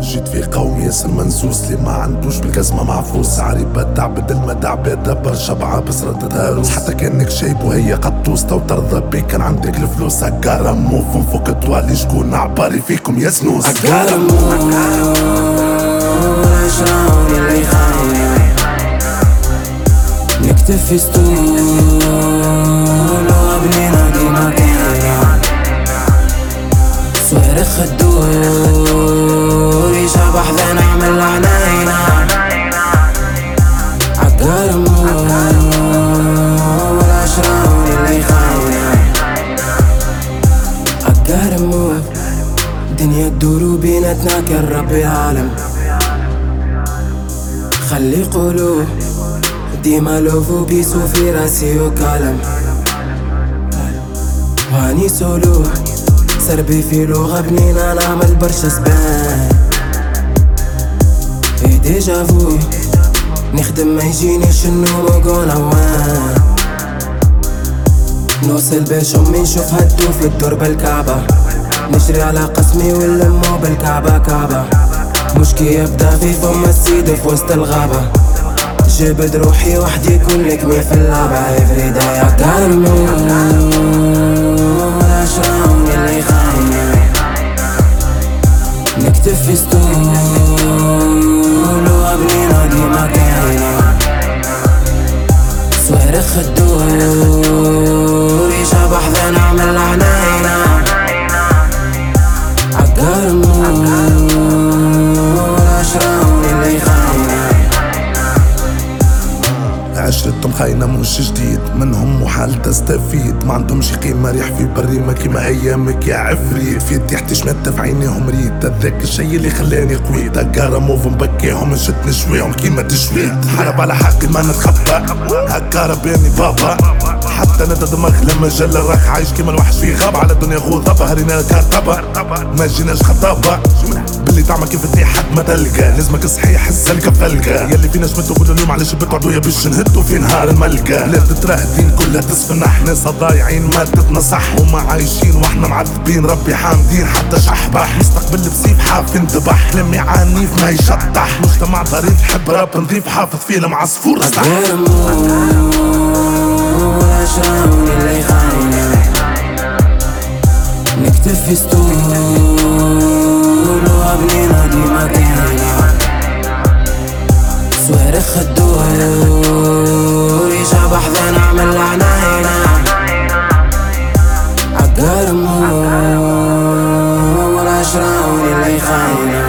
في قوم ياسر منسوس اللي ما عندوش بالقسمة معفوس عريبة بدع بدل ما دع دبر شبعة بس ردت هاروس حتى كأنك شايب وهي قطوس تو ترضى بيك كان عندك الفلوس هكارا موف نفك توالي شكون عباري فيكم يا سنوس؟ هكارا موف شراوني عناينا عقار ولا شراوني اللي خاينة عقار دنيا تدور وبيناتنا كان ربي عالم خلي قلوب ديما لوفو بيسو في راسي وكلام واني سولو سربي في لغة بنينا نعمل برشا سبان ديجا فو نخدم ما يجينيش النوم وقول اوان نوصل باش امي نشوف هدو في الدور بالكعبة نجري على قسمي ونلمو بالكعبة كعبة مش كي يبدا في فم السيد في وسط الغابة جبد روحي وحدي كلك مي في اللعبة افري داي اكلمو اشراوني اللي خاينة نكتب في وابنينا ديما كاينة صويرخ الدور. خاينة مش جديد منهم محال تستفيد. ما عندهمش قيمة ريح في بريمة كيما أيامك يا عفريت في تحت شمت في عينيهم ريت. هذاك الشي اللي خلاني قويت. هكا موف مبكيهم نشد نشويهم كيما تشويت. حرب على حقي ما نتخبى. هكا بيني بابا. حتى ندى دماغ لما جل راك عايش كيما الوحش في غابة. على الدنيا غوضبة هرينا كرطبة ما جيناش خطابة. تعمل كيف تطيح حد ما تلقى. لازمك صحيح السلقة فلقة يلي فينا شمتوا كل اليوم علاش بتقعدوا يا باش نهدوا في نهار الملقى. لا تترهدين كلها تسفنح. ناس ضايعين ما تتنصح. وما عايشين وإحنا معذبين. ربي حامدين حتى شحبح. مستقبل بسيف حاف انذبح لمي عنيف ما يشطح. مجتمع ظريف حب راب نظيف. حافظ فيلم عصفور صح fine.